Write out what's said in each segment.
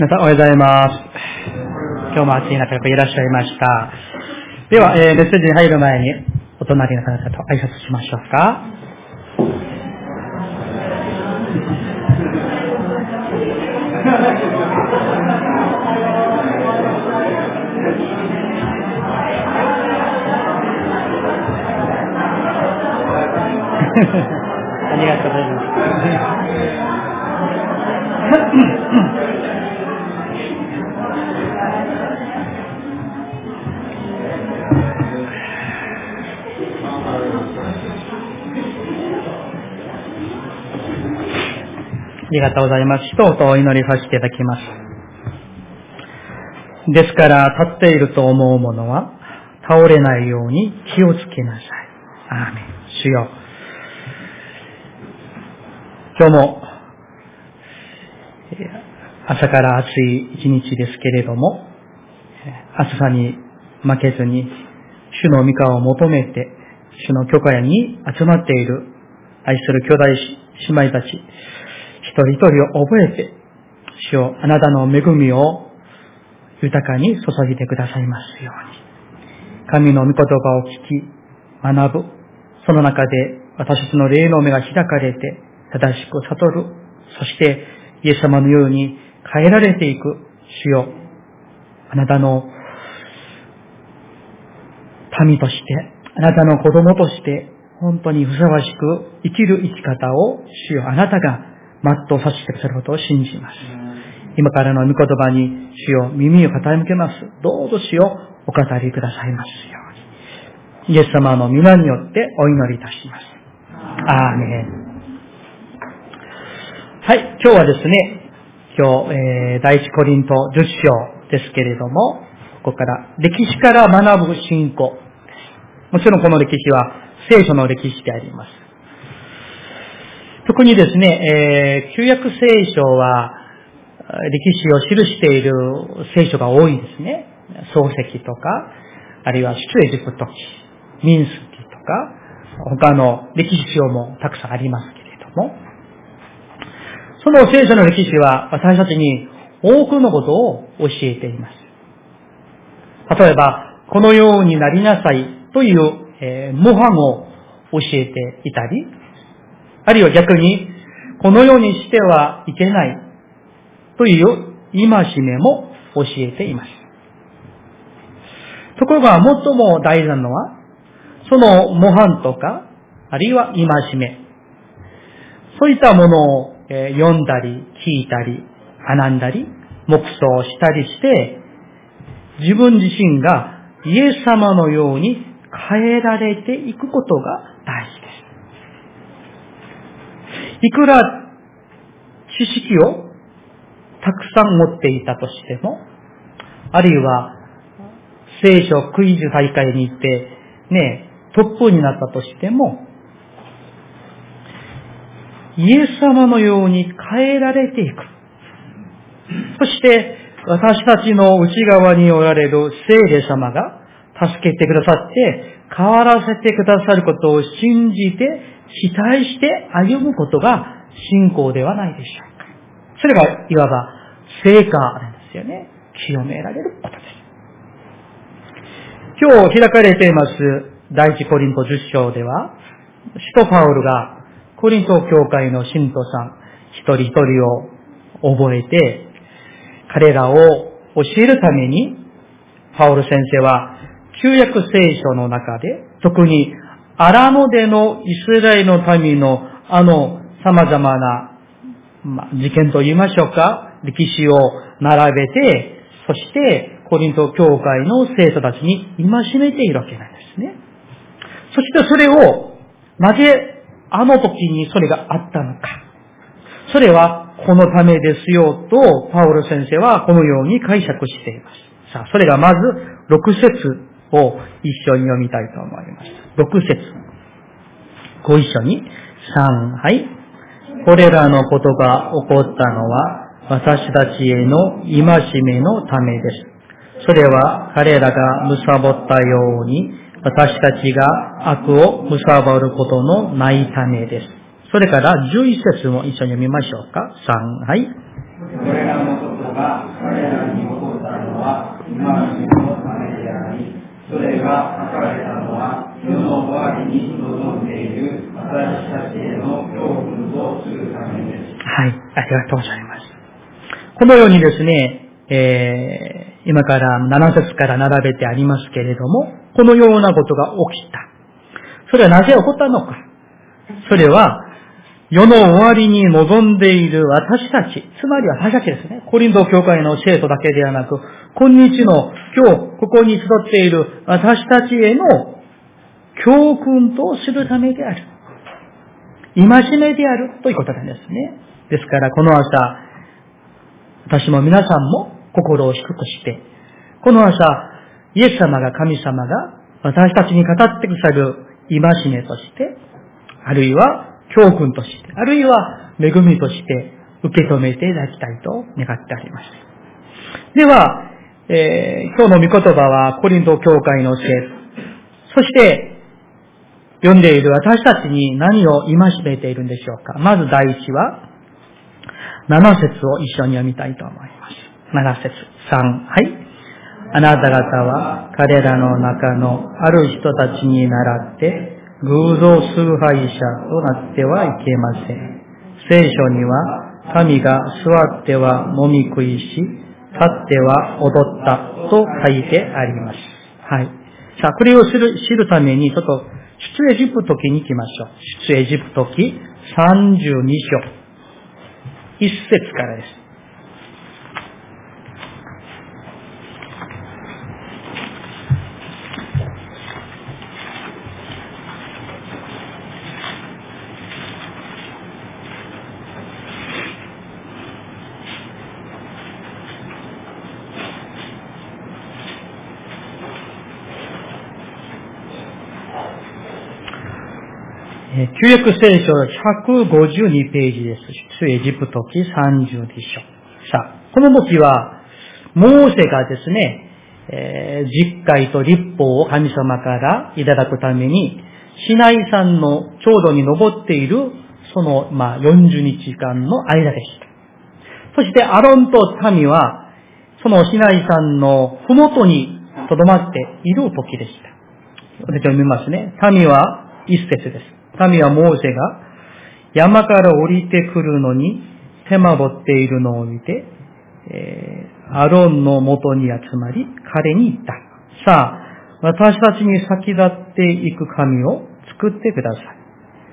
皆さんおはようございます。今日も暑い中、やっぱいらっしゃいました。では、えー、メッセージに入る前に、お隣の方々と挨拶しましょうか。ありがとうございます。一言お祈りさせていただきます。ですから、立っていると思う者は、倒れないように気をつけなさい。アーメン。主よ。今日も、朝から暑い一日ですけれども、暑さに負けずに、主の御顔を求めて、主の許可屋に集まっている愛する兄弟姉妹たち、人一人を覚えて、主よあなたの恵みを豊かに注ぎてくださいますように。神の御言葉を聞き、学ぶ。その中で私たちの霊の目が開かれて、正しく悟る。そして、イエス様のように変えられていく。主よあなたの民として、あなたの子供として、本当にふさわしく生きる生き方を、主よあなたが全うさせてくださることを信じます。今からの御言葉に、主よ耳を傾けます。どうぞ主よお語りくださいますように。イエス様の皆によってお祈りいたします。アーメン。はい、今日はですね、今日、えー、第一コリント10章ですけれども、ここから歴史から学ぶ信仰です。もちろんこの歴史は聖書の歴史であります。特にですね、えー、旧約聖書は歴史を記している聖書が多いですね。漱石とか、あるいは出エジプト記、民数記とか、他の歴史書もたくさんありますけれども、その聖書の歴史は私たちに多くのことを教えています。例えば、このようになりなさいという、えー、模範を教えていたり、あるいは逆に、このようにしてはいけないという戒めも教えています。ところが最も大事なのは、その模範とか、あるいは戒め、そういったものを読んだり、聞いたり、学んだり、黙想したりして、自分自身がイエス様のように変えられていくことが大事です。いくら知識をたくさん持っていたとしても、あるいは聖書クイズ大会に行って、ね、トップになったとしても、イエス様のように変えられていく。そして、私たちの内側におられる聖霊様が助けてくださって、変わらせてくださることを信じて、期待して歩むことが信仰ではないでしょうか。それが、いわば、成果なんですよね。清められることです。今日開かれています、第一コリント10章では、使徒パウルがコリント教会の信徒さん、一人一人を覚えて、彼らを教えるために、パウル先生は、旧約聖書の中で、特にアラノでのイスラエルの民のあの様々な、ま、事件と言いましょうか、歴史を並べて、そしてコリント教会の生徒たちに戒めているわけなんですね。そしてそれを、なぜあの時にそれがあったのか。それはこのためですよと、パウロ先生はこのように解釈しています。さあ、それがまず6節を一緒に読みたいと思います。6節ご一緒に。3、はい。これらのことが起こったのは、私たちへの戒めのためです。それは彼らが貪ったように、私たちが悪を貪ることのないためです。それから11節も一緒に読みましょうか。3、はい。これらのことが彼らに起こったのは今しのためであり、それが書かれたのは世の終わりに臨んでいる私たちへの教訓とするためです。はい、ありがとうございます。このようにですね、えー、今から7節から並べてありますけれども、このようなことが起きた。それはなぜ起こったのか。それは、世の終わりに望んでいる私たち、つまり私たちですね。コリント教会の生徒だけではなく、今日の今日ここに集っている私たちへの教訓とするためである。戒めであるということなんですね。ですからこの朝、私も皆さんも心を低くして、この朝、イエス様が神様が私たちに語ってくださる戒めとして、あるいは教訓として、あるいは恵みとして受け止めていただきたいと願ってあります。では、えー、今日の御言葉はコリント教会の生そして読んでいる私たちに何を戒めているんでしょうか。まず第一は、7節を一緒に読みたいと思います。7節3、はい。あなた方は彼らの中のある人たちに倣って偶像崇拝者となってはいけません。聖書には、神が座ってはもみ食いし、立っては踊ったと書いてあります。はい。さあ、これを知る知るために、ちょっと、出エジプト記に行きましょう。出エジプト記32章。1節からです。旧約聖書152ページです。出エジプト記32章。さあ、この時は、モーセがですね、えー、実会と立法を神様からいただくために、シナイ山のちょうどに登っている、その、まあ、40日間の間でした。そして、アロンと民は、そのシナイ山のふもとに留まっている時でした。私読みますね。民は一節です。神はモーセが山から降りてくるのに手間取っているのを見て、えー、アロンの元に集まり、彼に言った。さあ、私たちに先立っていく神を作ってください。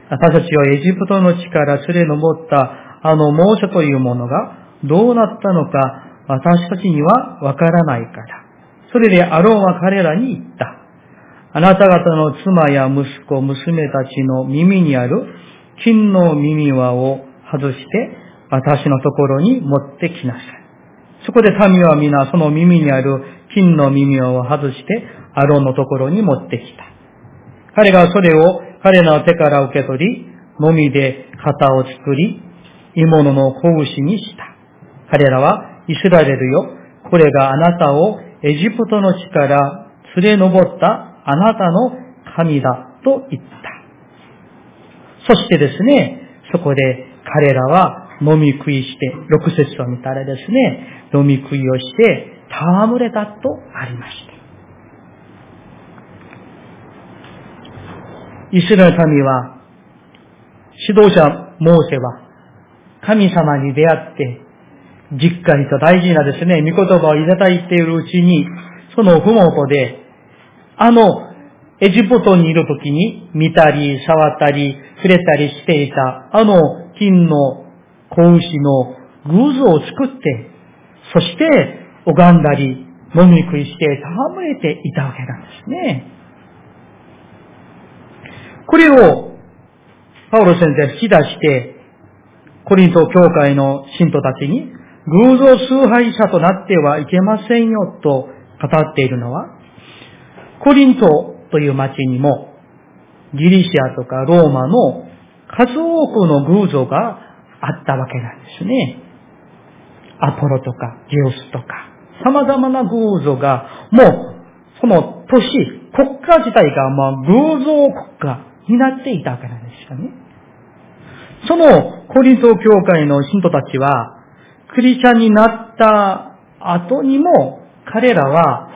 私たちはエジプトの地から連れ登ったあの猛者というものがどうなったのか私たちにはわからないから。それでアロンは彼らに言った。あなた方の妻や息子、娘たちの耳にある金の耳輪を外して私のところに持ってきなさい。そこで民は皆その耳にある金の耳輪を外してアロンのところに持ってきた。彼がそれを彼の手から受け取り、のみで型を作り、鋳物の拳にした。彼らはイスラエルよ、これがあなたをエジプトの地から連れ上ったあなたの神だと言った。そしてですね、そこで彼らは飲み食いして、六節を見たらですね、飲み食いをして、戯れたとありました。イスラエル民は、指導者モーセは、神様に出会って、実家にと大事なですね、御言葉をいただいているうちに、そのふもとで、あの、エジプトにいる時に見たり、触ったり、触れたりしていた、あの金の子牛の偶像を作って、そして拝んだり、飲み食いして戯れていたわけなんですね。これを、パウロ先生引き出して、コリント教会の信徒たちに、偶像崇拝者となってはいけませんよと語っているのは、コリントという町にも、ギリシアとかローマの数多くの偶像があったわけなんですね。アポロとかゲオスとか、様々な偶像が、もう、その都市、国家自体が、まあ、偶像国家になっていたわけなんですよね。そのコリント教会の信徒たちは、クリスチャンになった後にも、彼らは、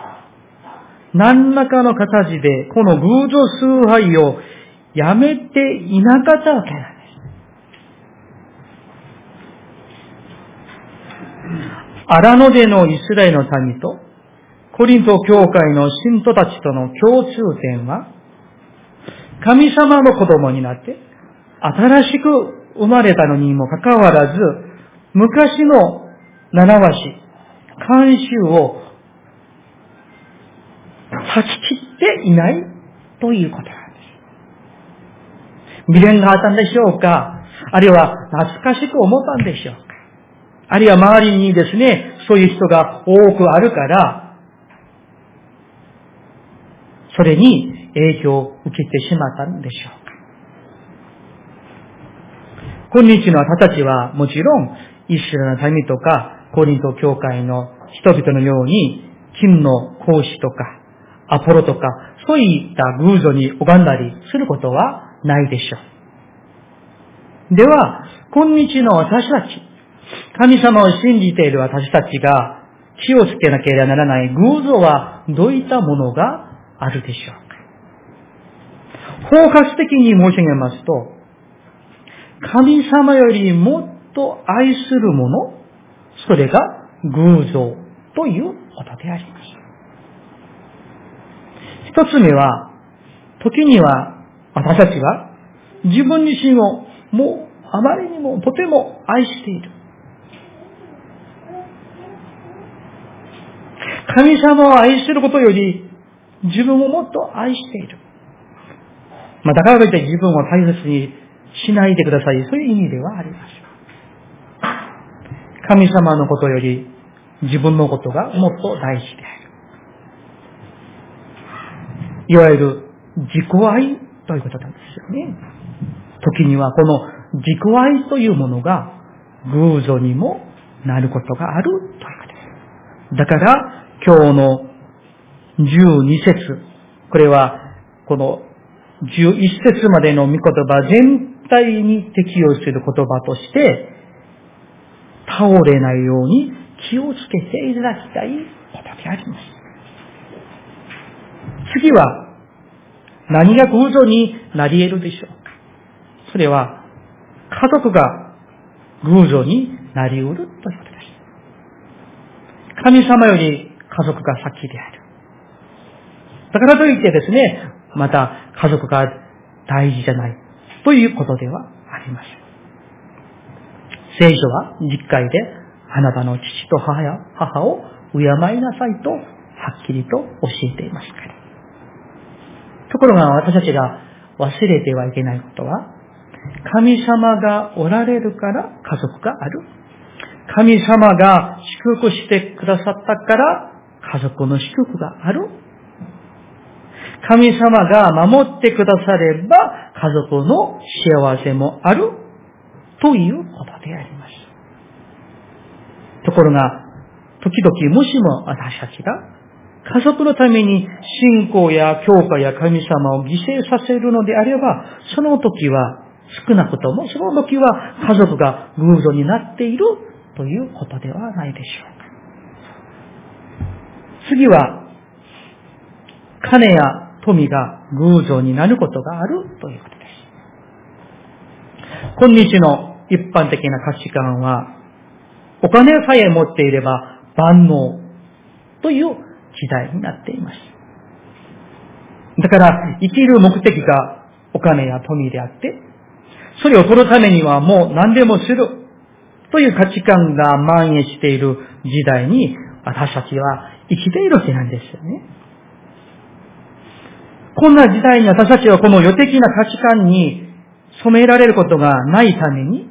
何らかの形で、この偶像崇拝をやめていなかったわけなんです。荒野でのイスラエルの民と、コリント教会の信徒たちとの共通点は、神様の子供になって、新しく生まれたのにもかかわらず、昔の七和紙、慣習を断ち切っていないということなんです。未練があったんでしょうか？あるいは懐かしく思ったんでしょうか？あるいは周りにですね、そういう人が多くあるから、それに影響を受けてしまったんでしょうか？今日の方たちはもちろん、イスラの民とか、コリント教会の人々のように、金の講師とか、アポロとか、そういった偶像に拝んだりすることはないでしょう。では、今日の私たち、神様を信じている私たちが気をつけなければならない偶像はどういったものがあるでしょうか。包括的に申し上げますと、神様よりもっと愛するもの、それが偶像ということであります。一つ目は、時には私たちは自分自身をもうあまりにもとても愛している。神様を愛していることより自分をもっと愛している。まあ、だからといって自分を大切にしないでください。そういう意味ではあります。神様のことより自分のことがもっと大事である。いわゆる自己愛ということなんですよね。時にはこの自己愛というものが偶像にもなることがあるということです。だから、今日の12節これは、この11節までの御言葉全体に適用する言葉として、倒れないように気をつけていただきたいことであります。次は、何が偶像になり得るでしょうか？それは、家族が偶像になり得るということです。神様より家族が先である。だからといってですね、また家族が大事じゃないということではありません。聖書は実会であなたの父と母や母を敬いなさいとはっきりと教えていますから。ところが私たちが忘れてはいけないことは、神様がおられるから家族がある。神様が祝福してくださったから家族の祝福がある。神様が守ってくだされば家族の幸せもあるということであります。ところが、時々もしも私たちが家族のために信仰や教会や神様を犠牲させるのであれば、その時は少なくともその時は家族が偶像になっているということではないでしょうか。次は、金や富が偶像になることがあるということです。今日の一般的な価値観は、お金さえ持っていれば万能という時代になっています。だから生きる目的がお金や富であって、それを取るためにはもう何でもするという価値観が蔓延している時代に私たちは生きているわけなんですよね。こんな時代に私たちはこの予的な価値観に染められることがないために、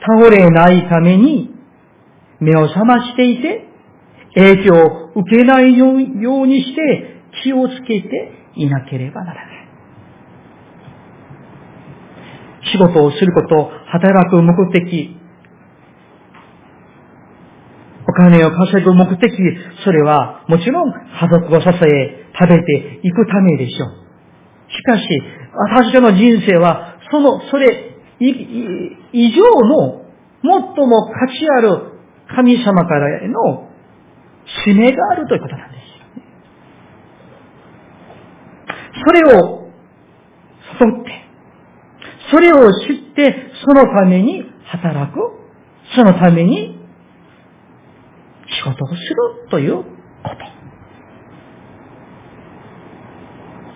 倒れないために目を覚ましていて、影響を受けないようにして気をつけていなければならない。仕事をすること、働く目的、お金を稼ぐ目的、それはもちろん家族を支え、食べていくためでしょう。しかし、私の人生は、その、それ以上の最も価値ある神様からへの使命があるということなんですよ。それを誘って、それを知って、そのために働く、そのために仕事をするということ。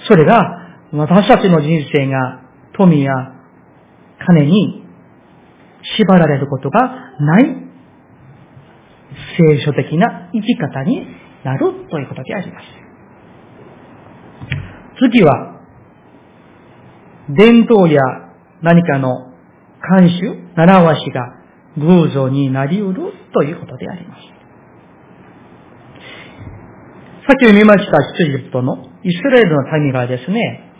それが私たちの人生が富や金に縛られることがない聖書的な生き方になるということであります。次は、伝統や何かの慣習、習わしが偶像になり得るということであります。さっき読みました出エジプトのイスラエルの民がですね、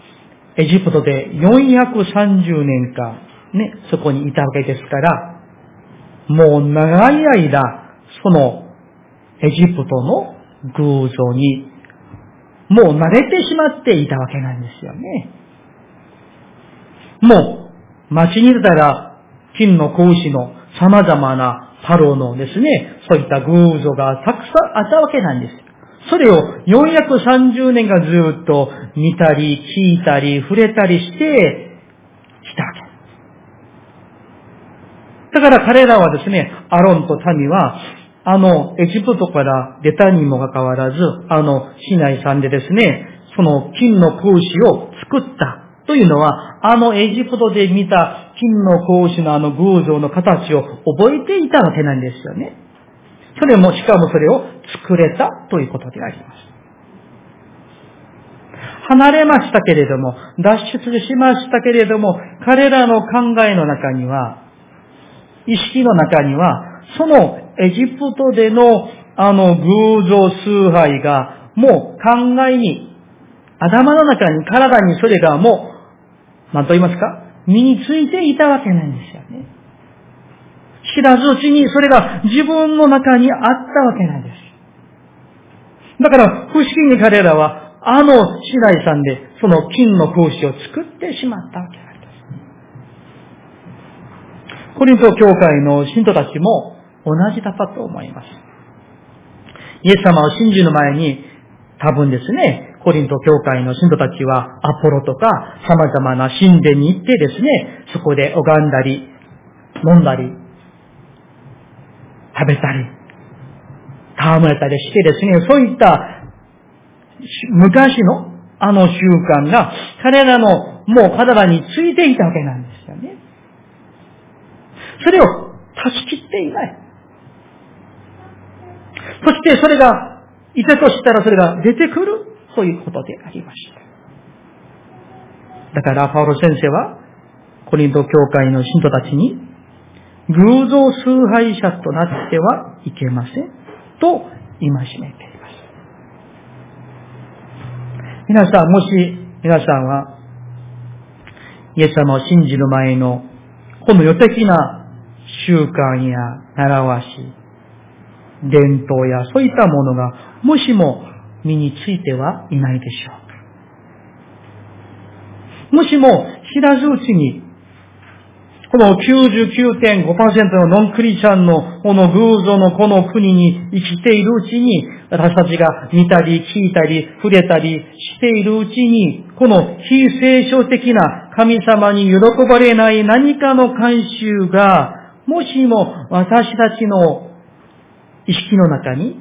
エジプトで430年間、ね、そこにいたわけですから、もう長い間、そのエジプトの偶像に、もう慣れてしまっていたわけなんですよね。もう、街に出たら、金の格子の様々なパロのですね、そういった偶像がたくさんあったわけなんです。それを430年間ずっと見たり、聞いたり、触れたりして、きたわけ。だから彼らはですね、アロンと民は、あの、エジプトから出たにもかかわらず、あの、市内さんでですね、その金の格子を作ったというのは、あのエジプトで見た金の格子のあの偶像の形を覚えていたわけなんですよね。それも、しかもそれを作れたということであります。離れましたけれども、脱出しましたけれども、彼らの考えの中には、意識の中には、そのエジプトでのあの偶像崇拝がもう考えに、頭の中に、体にそれがもう、何と言いますか？身についていたわけなんですよね。知らずうちにそれが自分の中にあったわけなんです。だから、不思議に彼らは、あの市内さんでその金の格子を作ってしまったわけなんです。コリント教会の信徒たちも同じだったと思います。イエス様を信じる前に、多分ですね、コリント教会の信徒たちはアポロとか様々な神殿に行ってですね、そこで拝んだり、飲んだり、食べたり、戯れたりしてですね、そういった昔のあの習慣が彼らのもう体についていたわけなんですよね。それを断ち切っていない。そしてそれが、いたとしたらそれが出てくるということでありました。だから、パウロ先生は、コリント教会の信徒たちに、偶像崇拝者となってはいけません。と、戒めています。皆さん、もし、皆さんは、イエス様を信じる前の、この予的な習慣や習わし、伝統やそういったものが、もしも身についてはいないでしょう。もしも知らずうちに、この99.5%のノンクリスチャンのこの偶像のこの国に生きているうちに、私たちが見たり聞いたり触れたりしているうちに、この非聖書的な神様に喜ばれない何かの慣習が、もしも私たちの意識の中に、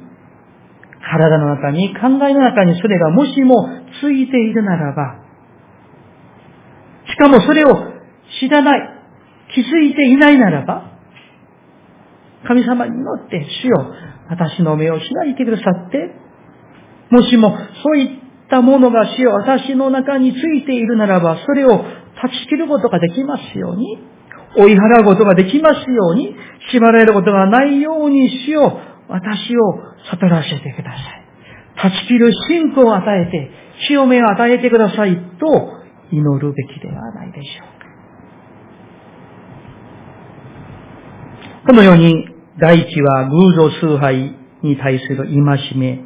体の中に、考えの中にそれがもしもついているならば、しかもそれを知らない、気づいていないならば、神様に乗って主よ、私の目を開いてくださって、もしもそういったものが主よ、私の中についているならば、それを断ち切ることができますように、追い払うことができますように、縛られることがないようにしよう。私を悟らせてください。断ち切る信仰を与えて、清めを与えてくださいと祈るべきではないでしょうか。このように、第一は偶像崇拝に対する戒め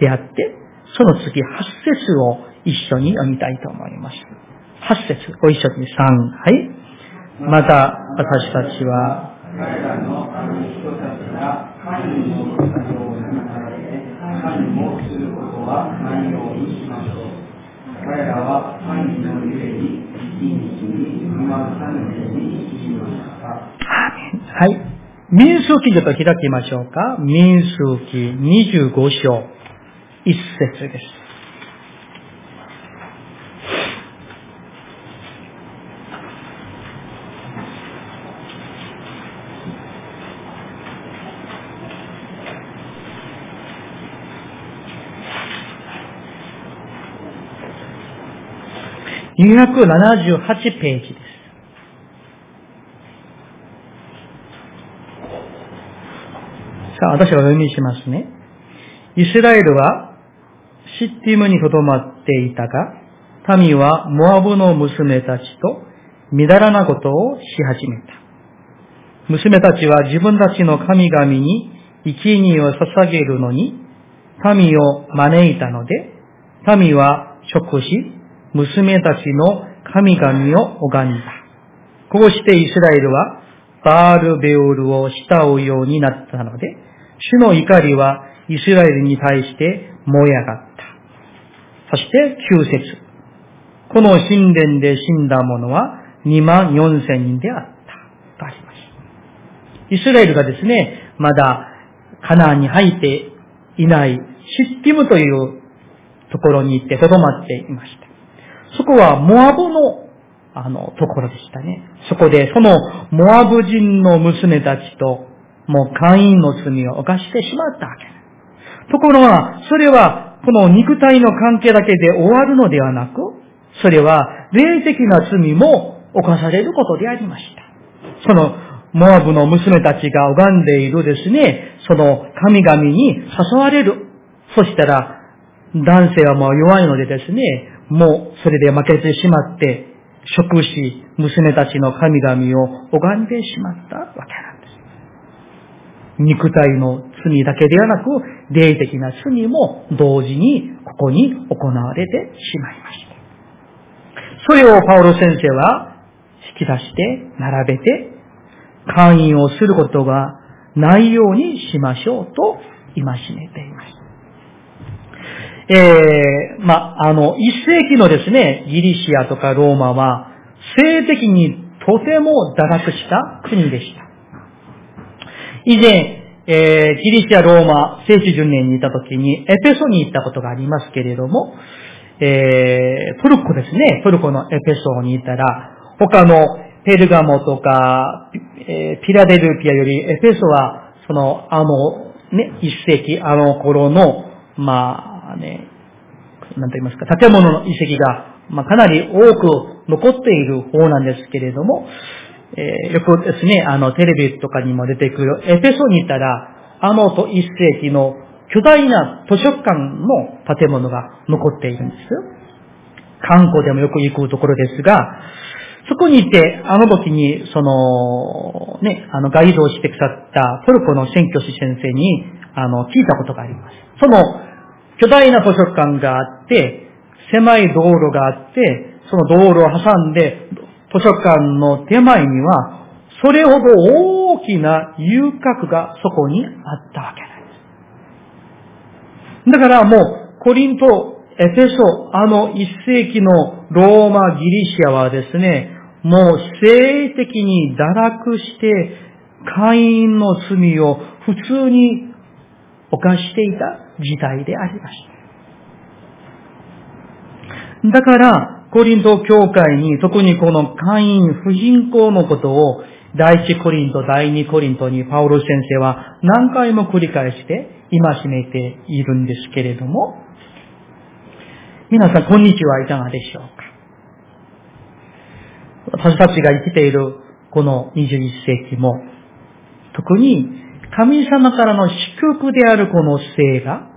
であって、その次、八節を一緒に読みたいと思います。八節、ご一緒に三、はい。また、私たちは、彼らは神のゆえに、一日に馬三年に死にました。はい。民数記ちょっと開きましょうか。民数記25章、一節です。278ページです。さあ、私はお読みしますね。イスラエルはシッティムにとどまっていたが、民はモアブの娘たちと乱らなことをし始めた。娘たちは自分たちの神々に生贄を捧げるのに、民を招いたので、民は食し、娘たちの神々を拝んだ。こうしてイスラエルはバールベオルを慕うようになったので、主の怒りはイスラエルに対して燃え上がった。そして9節この神殿で死んだ者は2万4千人であった。とあります。イスラエルがですね、まだカナンに入っていないシッティムというところに行って留まっていました。そこはモアブの、あの、ところでしたね。そこで、そのモアブ人の娘たちと、もう会員の罪を犯してしまったわけ。ところが、それは、この肉体の関係だけで終わるのではなく、それは、霊的な罪も犯されることでありました。その、モアブの娘たちが拝んでいるですね、その神々に誘われる。そしたら、男性はもう弱いのでですね、もうそれで負けてしまって、食し、娘たちの神々を拝んでしまったわけなんです。肉体の罪だけではなく、霊的な罪も同時にここに行われてしまいました。それをパウロ先生は引き出して並べて、会員をすることがないようにしましょうと戒めています。えー、まあ、の、一世紀のですね、ギリシアとかローマは、性的にとても堕落した国でした。以前、えー、ギリシア、ローマ、聖地巡年にいた時に、エペソに行ったことがありますけれども、えー、トルコですね、トルコのエペソにいたら、他のペルガモとか、えー、ピラデルピアよりエペソは、その、あの、ね、一世紀、あの頃の、まあ、ね、なんと言いますか、建物の遺跡が、まあ、かなり多く残っている方なんですけれども、えー、よくですね、あの、テレビとかにも出てくる、エペソにいたら、あのと一世紀の巨大な図書館の建物が残っているんですよ。観光でもよく行くところですが、そこにいて、あの時に、その、ね、あの、ガイドをしてくださったトルコの選挙師先生に、あの、聞いたことがあります。その、巨大な図書館があって、狭い道路があって、その道路を挟んで、図書館の手前には、それほど大きな遊郭がそこにあったわけなんです。だからもう、コリント、エペソ、あの一世紀のローマ、ギリシアはですね、もう性的に堕落して、会員の罪を普通に犯していた時代でありました。だから、コリント教会に特にこの会員不信仰のことを第一コリント、第二コリントにパウロ先生は何回も繰り返して戒めているんですけれども、皆さん、こんにちは、いかがでしょうか？私たちが生きているこの21世紀も、特に神様からの祝福であるこの性が、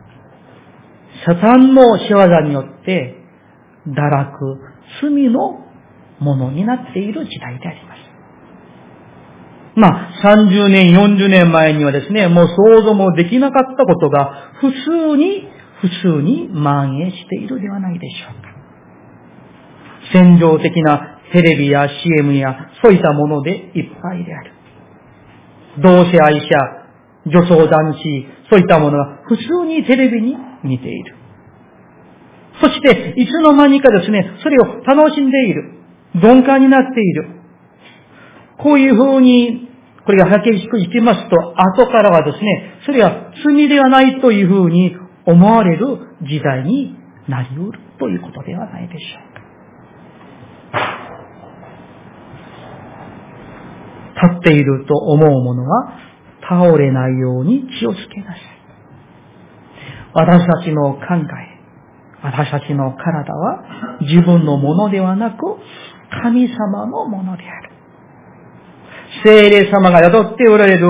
サタンの仕業によって堕落、罪のものになっている時代であります。まあ、30年、40年前にはですね、もう想像もできなかったことが、普通に、普通に蔓延しているではないでしょうか。戦場的なテレビや CM や、そういったものでいっぱいである。同性愛者、女装男子、そういったものが普通にテレビに見ている。そして、いつの間にかですね、それを楽しんでいる。鈍感になっている。こういうふうに、これが激しくいきますと、後からはですね、それは罪ではないというふうに思われる時代になり得るということではないでしょうか。立っていると思うものは倒れないように気をつけなさい。私たちの考え、私たちの体は自分のものではなく神様のものである。聖霊様が宿っておられる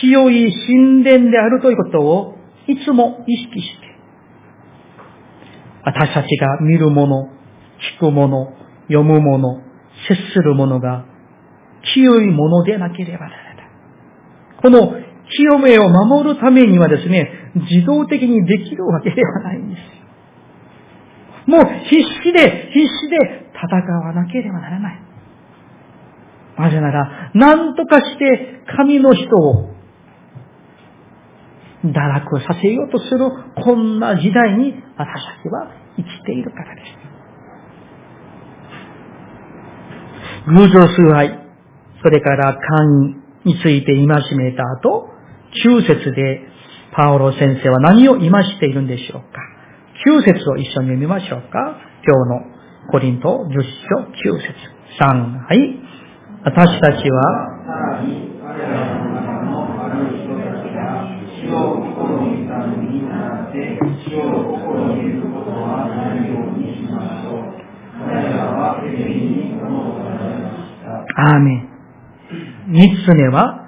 清い神殿であるということをいつも意識して、私たちが見るもの、聞くもの、読むもの、接するものが清いものでなければならない。この清めを守るためにはですね、自動的にできるわけではないんです。もう必死で、必死で戦わなければならない。なぜなら、何とかして神の人を堕落させようとするこんな時代に私たちは生きているからです。偶像崇拝、それから勘について戒めた後、9節でパオロ先生は何を戒しているんでしょうか ?9 節を一緒に読みましょうか今日のコリント10章9節3、はい。私たちは、アーメン。三つ目は、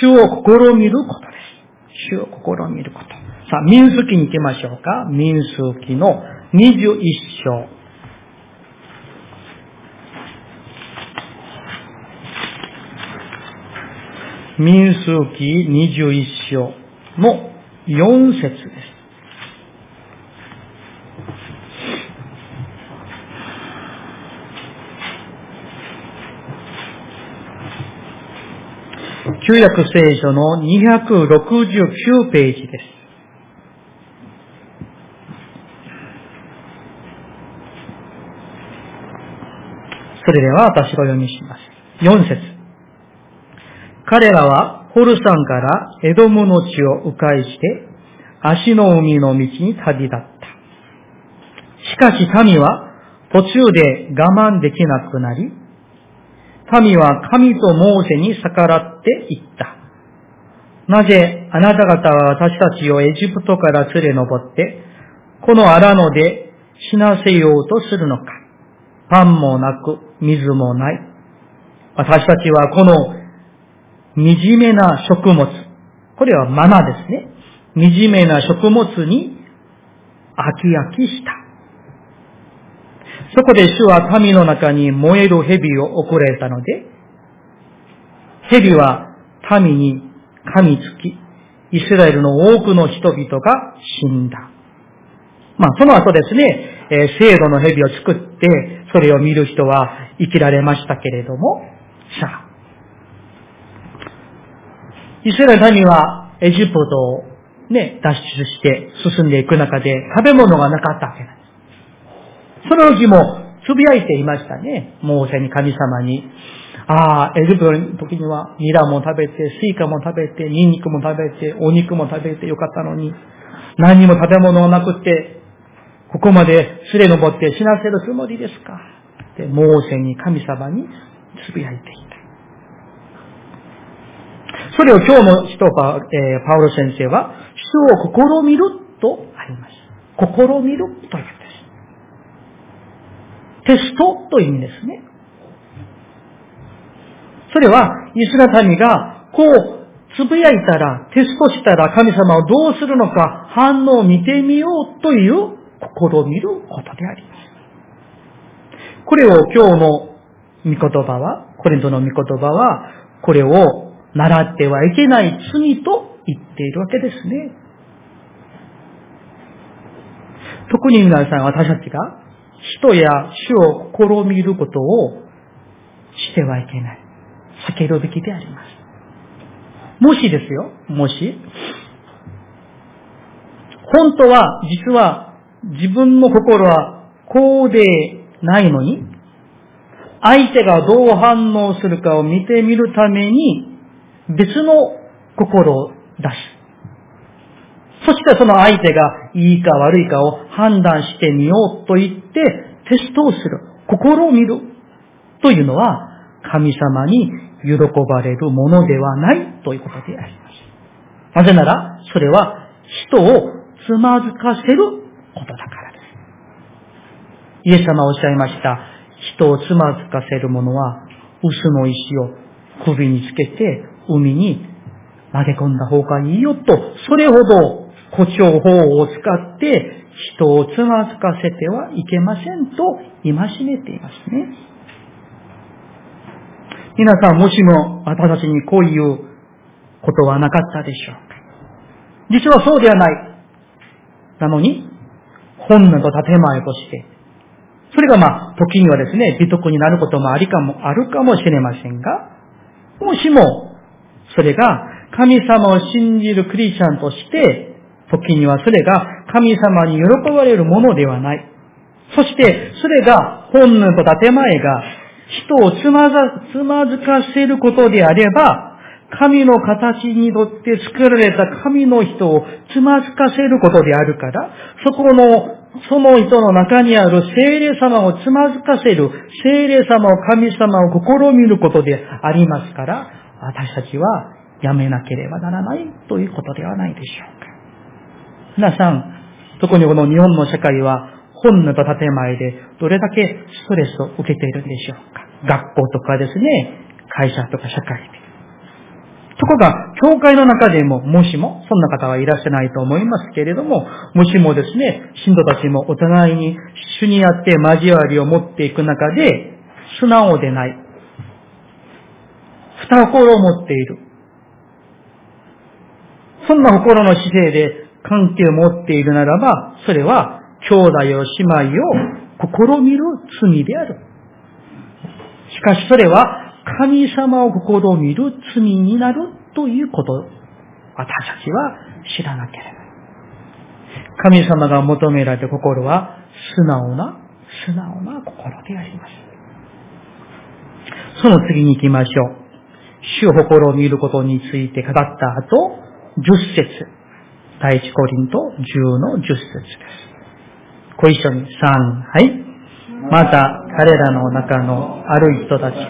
主を試みることです。主を試みること。さあ、民数記に行きましょうか。民数記の21章。民数記21章の4節です。旧約聖書の269ページです。それでは私が読みします。4節彼らはホルサンからエドムの地を迂回して、足の海の道に旅立った。しかし民は途中で我慢できなくなり、民は神とモーセに逆らっていった。なぜあなた方は私たちをエジプトから連れ登って、この荒野で死なせようとするのか。パンもなく、水もない。私たちはこの惨めな食物、これはマナですね。惨めな食物に飽き飽きした。そこで主は民の中に燃える蛇を送られたので、蛇は民に噛みつき、イスラエルの多くの人々が死んだ。まあ、その後ですね、えー、制度の蛇を作って、それを見る人は生きられましたけれども、さあ、イスラエル民はエジプトをね、脱出して進んでいく中で食べ物がなかったわけです。その時もつぶやいていましたね。モーセに神様に。ああ、エジプトの時にはニラも食べて、スイカも食べて、ニンニクも食べて、お肉も食べてよかったのに、何にも食べ物がなくて、ここまで連れ上って死なせるつもりですかで、モーセに神様につぶやいていた。それを今日の人パ,、えー、パウロ先生は、主を試みるとあります。試みるというんです。テストという意味ですね。それは、イスラ民が、こう、つぶやいたら、テストしたら神様をどうするのか、反応を見てみようという、試みることであります。これを今日の御言葉は、コリントの御言葉は、これを習ってはいけない罪と言っているわけですね。特に皆さん、私たちが人や主を試みることをしてはいけない。避けるべきであります。もしですよ、もし、本当は、実は、自分の心はこうでないのに、相手がどう反応するかを見てみるために、別の心を出す。そしてその相手がいいか悪いかを判断してみようと言ってテストをする。心を見る。というのは神様に喜ばれるものではないということであります。なぜなら、それは人をつまずかせることだからです。イエス様はおっしゃいました。人をつまずかせる者は、薄の石を首につけて海に投げ込んだ方がいいよと、それほど誇張法を使って人をつまずかせてはいけませんと戒めていますね。皆さんもしも私たちにこういうことはなかったでしょうか実はそうではない。なのに、本能と建前として、それがまあ、時にはですね、美徳になることもありかも、あるかもしれませんが、もしも、それが神様を信じるクリスチャンとして、時にはそれが神様に喜ばれるものではない。そして、それが本能と建前が人をつまずかせることであれば、神の形によって作られた神の人をつまずかせることであるから、そこの、その人の中にある精霊様をつまずかせる、精霊様を神様を試みることでありますから、私たちはやめなければならないということではないでしょう。皆さん、特にこの日本の社会は本能と建前でどれだけストレスを受けているんでしょうか。学校とかですね、会社とか社会で。そこが、教会の中でも、もしも、そんな方はいらっしゃないと思いますけれども、もしもですね、信徒たちもお互いに主にあって交わりを持っていく中で、素直でない。二心を持っている。そんな心の姿勢で関係を持っているならば、それは兄弟を姉妹を試みる罪である。しかしそれは神様を試みる罪になるということ、私たちは知らなければ。神様が求められた心は素直な、素直な心であります。その次に行きましょう。主を心を見ることについて語った後、10節。第一コリント10の10節です。ご一緒に3、はい。また彼らの中のある人たちが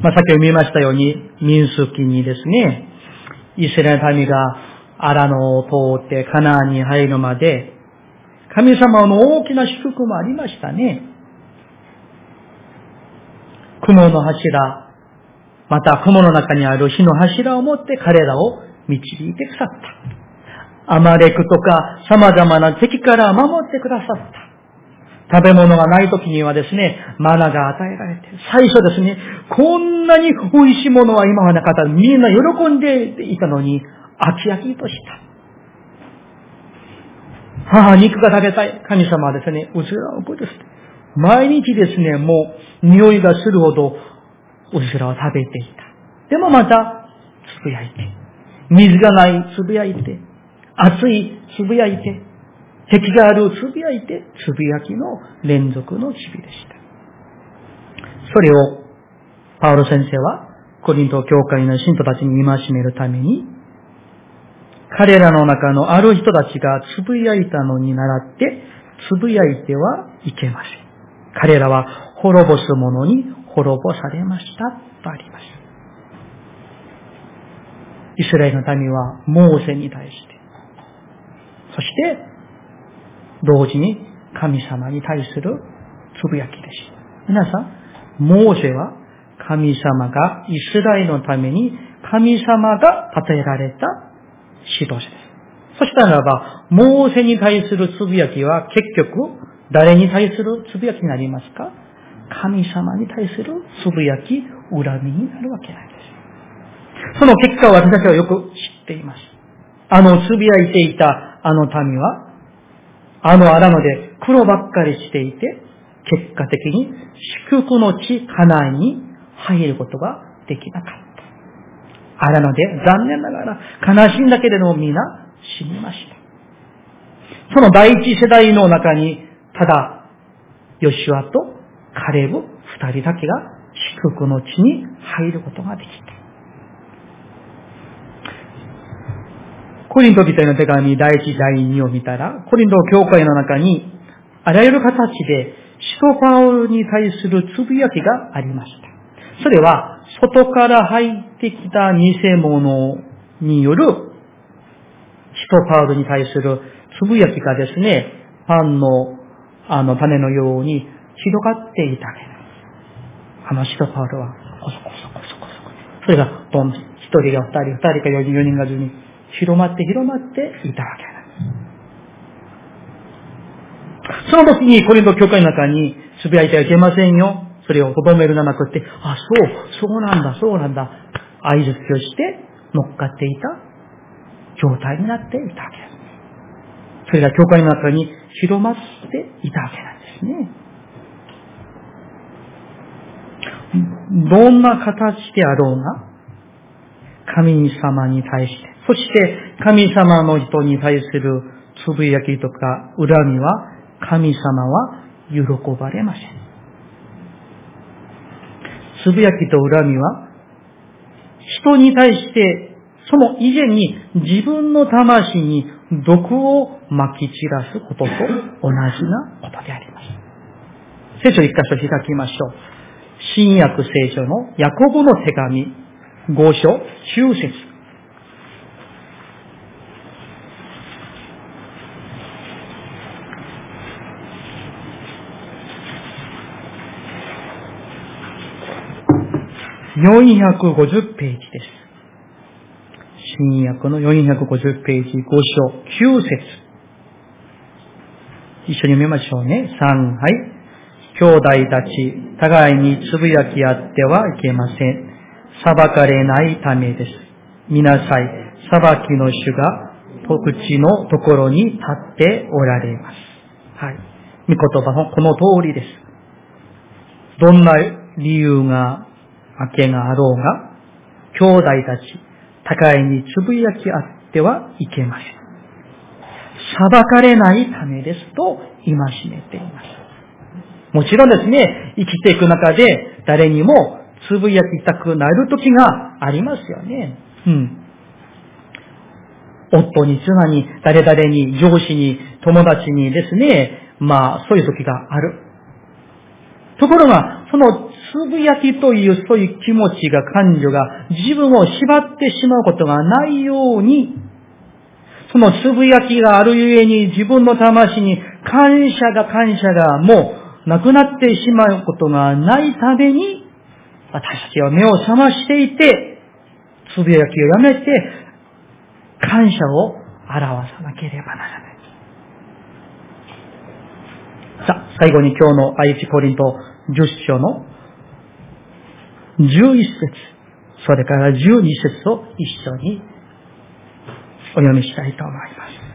まあ、先ほど見ましたように、民数記にですね、イスラエル民がアラノを通ってカナンに入るまで、神様の大きな祝福もありましたね。雲の柱、また雲の中にある火の柱を持って彼らを導いてくださった。アマレクとか様々な敵から守ってくださった。食べ物がない時にはですね、マナが与えられて、最初ですね、こんなに美味しいものは今までなかった。みんな喜んでいたのに、飽き飽きとした。母、肉が食べたい。神様はですね、うずらをこです。毎日ですね、もう、匂いがするほど、うずらを食べていた。でもまた、つぶやいて。水がない、つぶやいて。熱いつぶやいて、敵があるつぶやいて、つぶやきの連続の日々でした。それを、パウロ先生は、コリント教会の信徒たちに戒めるために、彼らの中のある人たちがつぶやいたのに倣って、つぶやいてはいけません。彼らは滅ぼす者に滅ぼされましたとあります。イスラエルの民はモーセに対して、そして、同時に神様に対するつぶやきでした。皆さん、モーセは神様がイスラエルのために神様が与えられた指導者です。そしたらば、モーセに対するつぶやきは結局、誰に対するつぶやきになりますか？神様に対するつぶやき、恨みになるわけなんです。その結果を私たちはよく知っています。あのつぶやいていたあの民は、あの荒野で黒ばっかりしていて、結果的に祝福の地、カナに入ることができなかった。荒野で残念ながら悲しいんだけれども皆死にました。その第一世代の中に、ただ、ヨシュアとカレブ二人だけが祝福の地に入ることができた。コリント人への手紙第一第二を見たら、コリント教会の中に、あらゆる形で、使徒パウルに対するつぶやきがありました。それは、外から入ってきた偽物による、使徒パウルに対するつぶやきがですね、パンの、あの、種のように広がっていたわけです。あの使徒パウルは、こそこそこそこそ。それが、どん、一人が二人、二人か四人、四人が十人、広まって広まっていたわけです。その時にコリント教会の中につぶやいてはいけませんよ。それをとどめるなくて、あ、そう、そうなんだ、そうなんだ。合図をして乗っかっていた状態になっていたわけです。それが教会の中に広まっていたわけなんですね。どんな形であろうが、神様に対して、そして神様の人に対するつぶやきとか恨みは神様は喜ばれません。つぶやきと恨みは人に対してその以前に自分の魂に毒を撒き散らすことと同じなことであります。聖書一箇所開きましょう。新約聖書のヤコブの手紙5章9節450ページです。新約の450ページ5章9節一緒に読みましょうね。3、はい。兄弟たち、互いにつぶやき合ってはいけません。裁かれないためです。見なさい。裁きの主が特地のところに立っておられます。はい。御言葉のこの通りです。どんな理由が明けがあろうが、兄弟たち、互いにつぶやき合ってはいけません。裁かれないためですと戒めています。もちろんですね、生きていく中で誰にもつぶやきたくなる時がありますよね。うん。夫に妻に、誰々に、上司に、友達にですね、まあ、そういう時がある。ところが、そのつぶやきというそういう気持ちが、感情が自分を縛ってしまうことがないように、そのつぶやきがあるゆえに自分の魂に感謝が感謝がもうなくなってしまうことがないために、私たちは目を覚ましていて、つぶやきをやめて、感謝を表さなければならない。さあ、最後に今日の愛知コリント10章の11節、それから12節を一緒にお読みしたいと思います。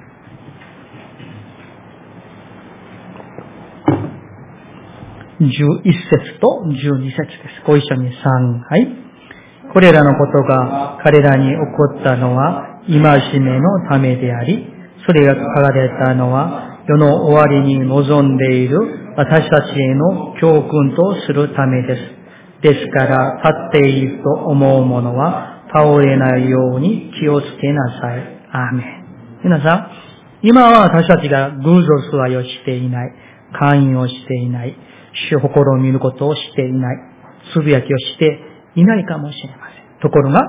11節と12節です。ご一緒に3、はい。これらのことが彼らに起こったのは、戒めのためであり、それが書かれたのは、世の終わりに望んでいる私たちへの教訓とするためです。ですから、立っていると思う者は倒れないように気をつけなさい。アーメン。皆さん、今は私たちが偶像座りをしていない、会員をしていない、主心を見ることをしていない、つぶやきをしていないかもしれません。ところが、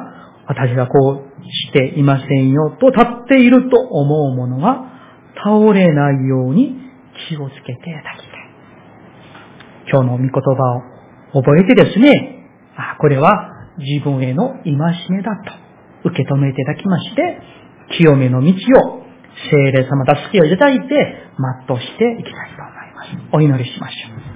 私がこうしていませんよと立っていると思う者は倒れないように気をつけていただきたい。今日の御言葉を覚えてですね、あ、これは自分への戒めだと受け止めていただきまして、清めの道を精霊様助けをいただいて、全うしていきたいと思います。お祈りしましょう。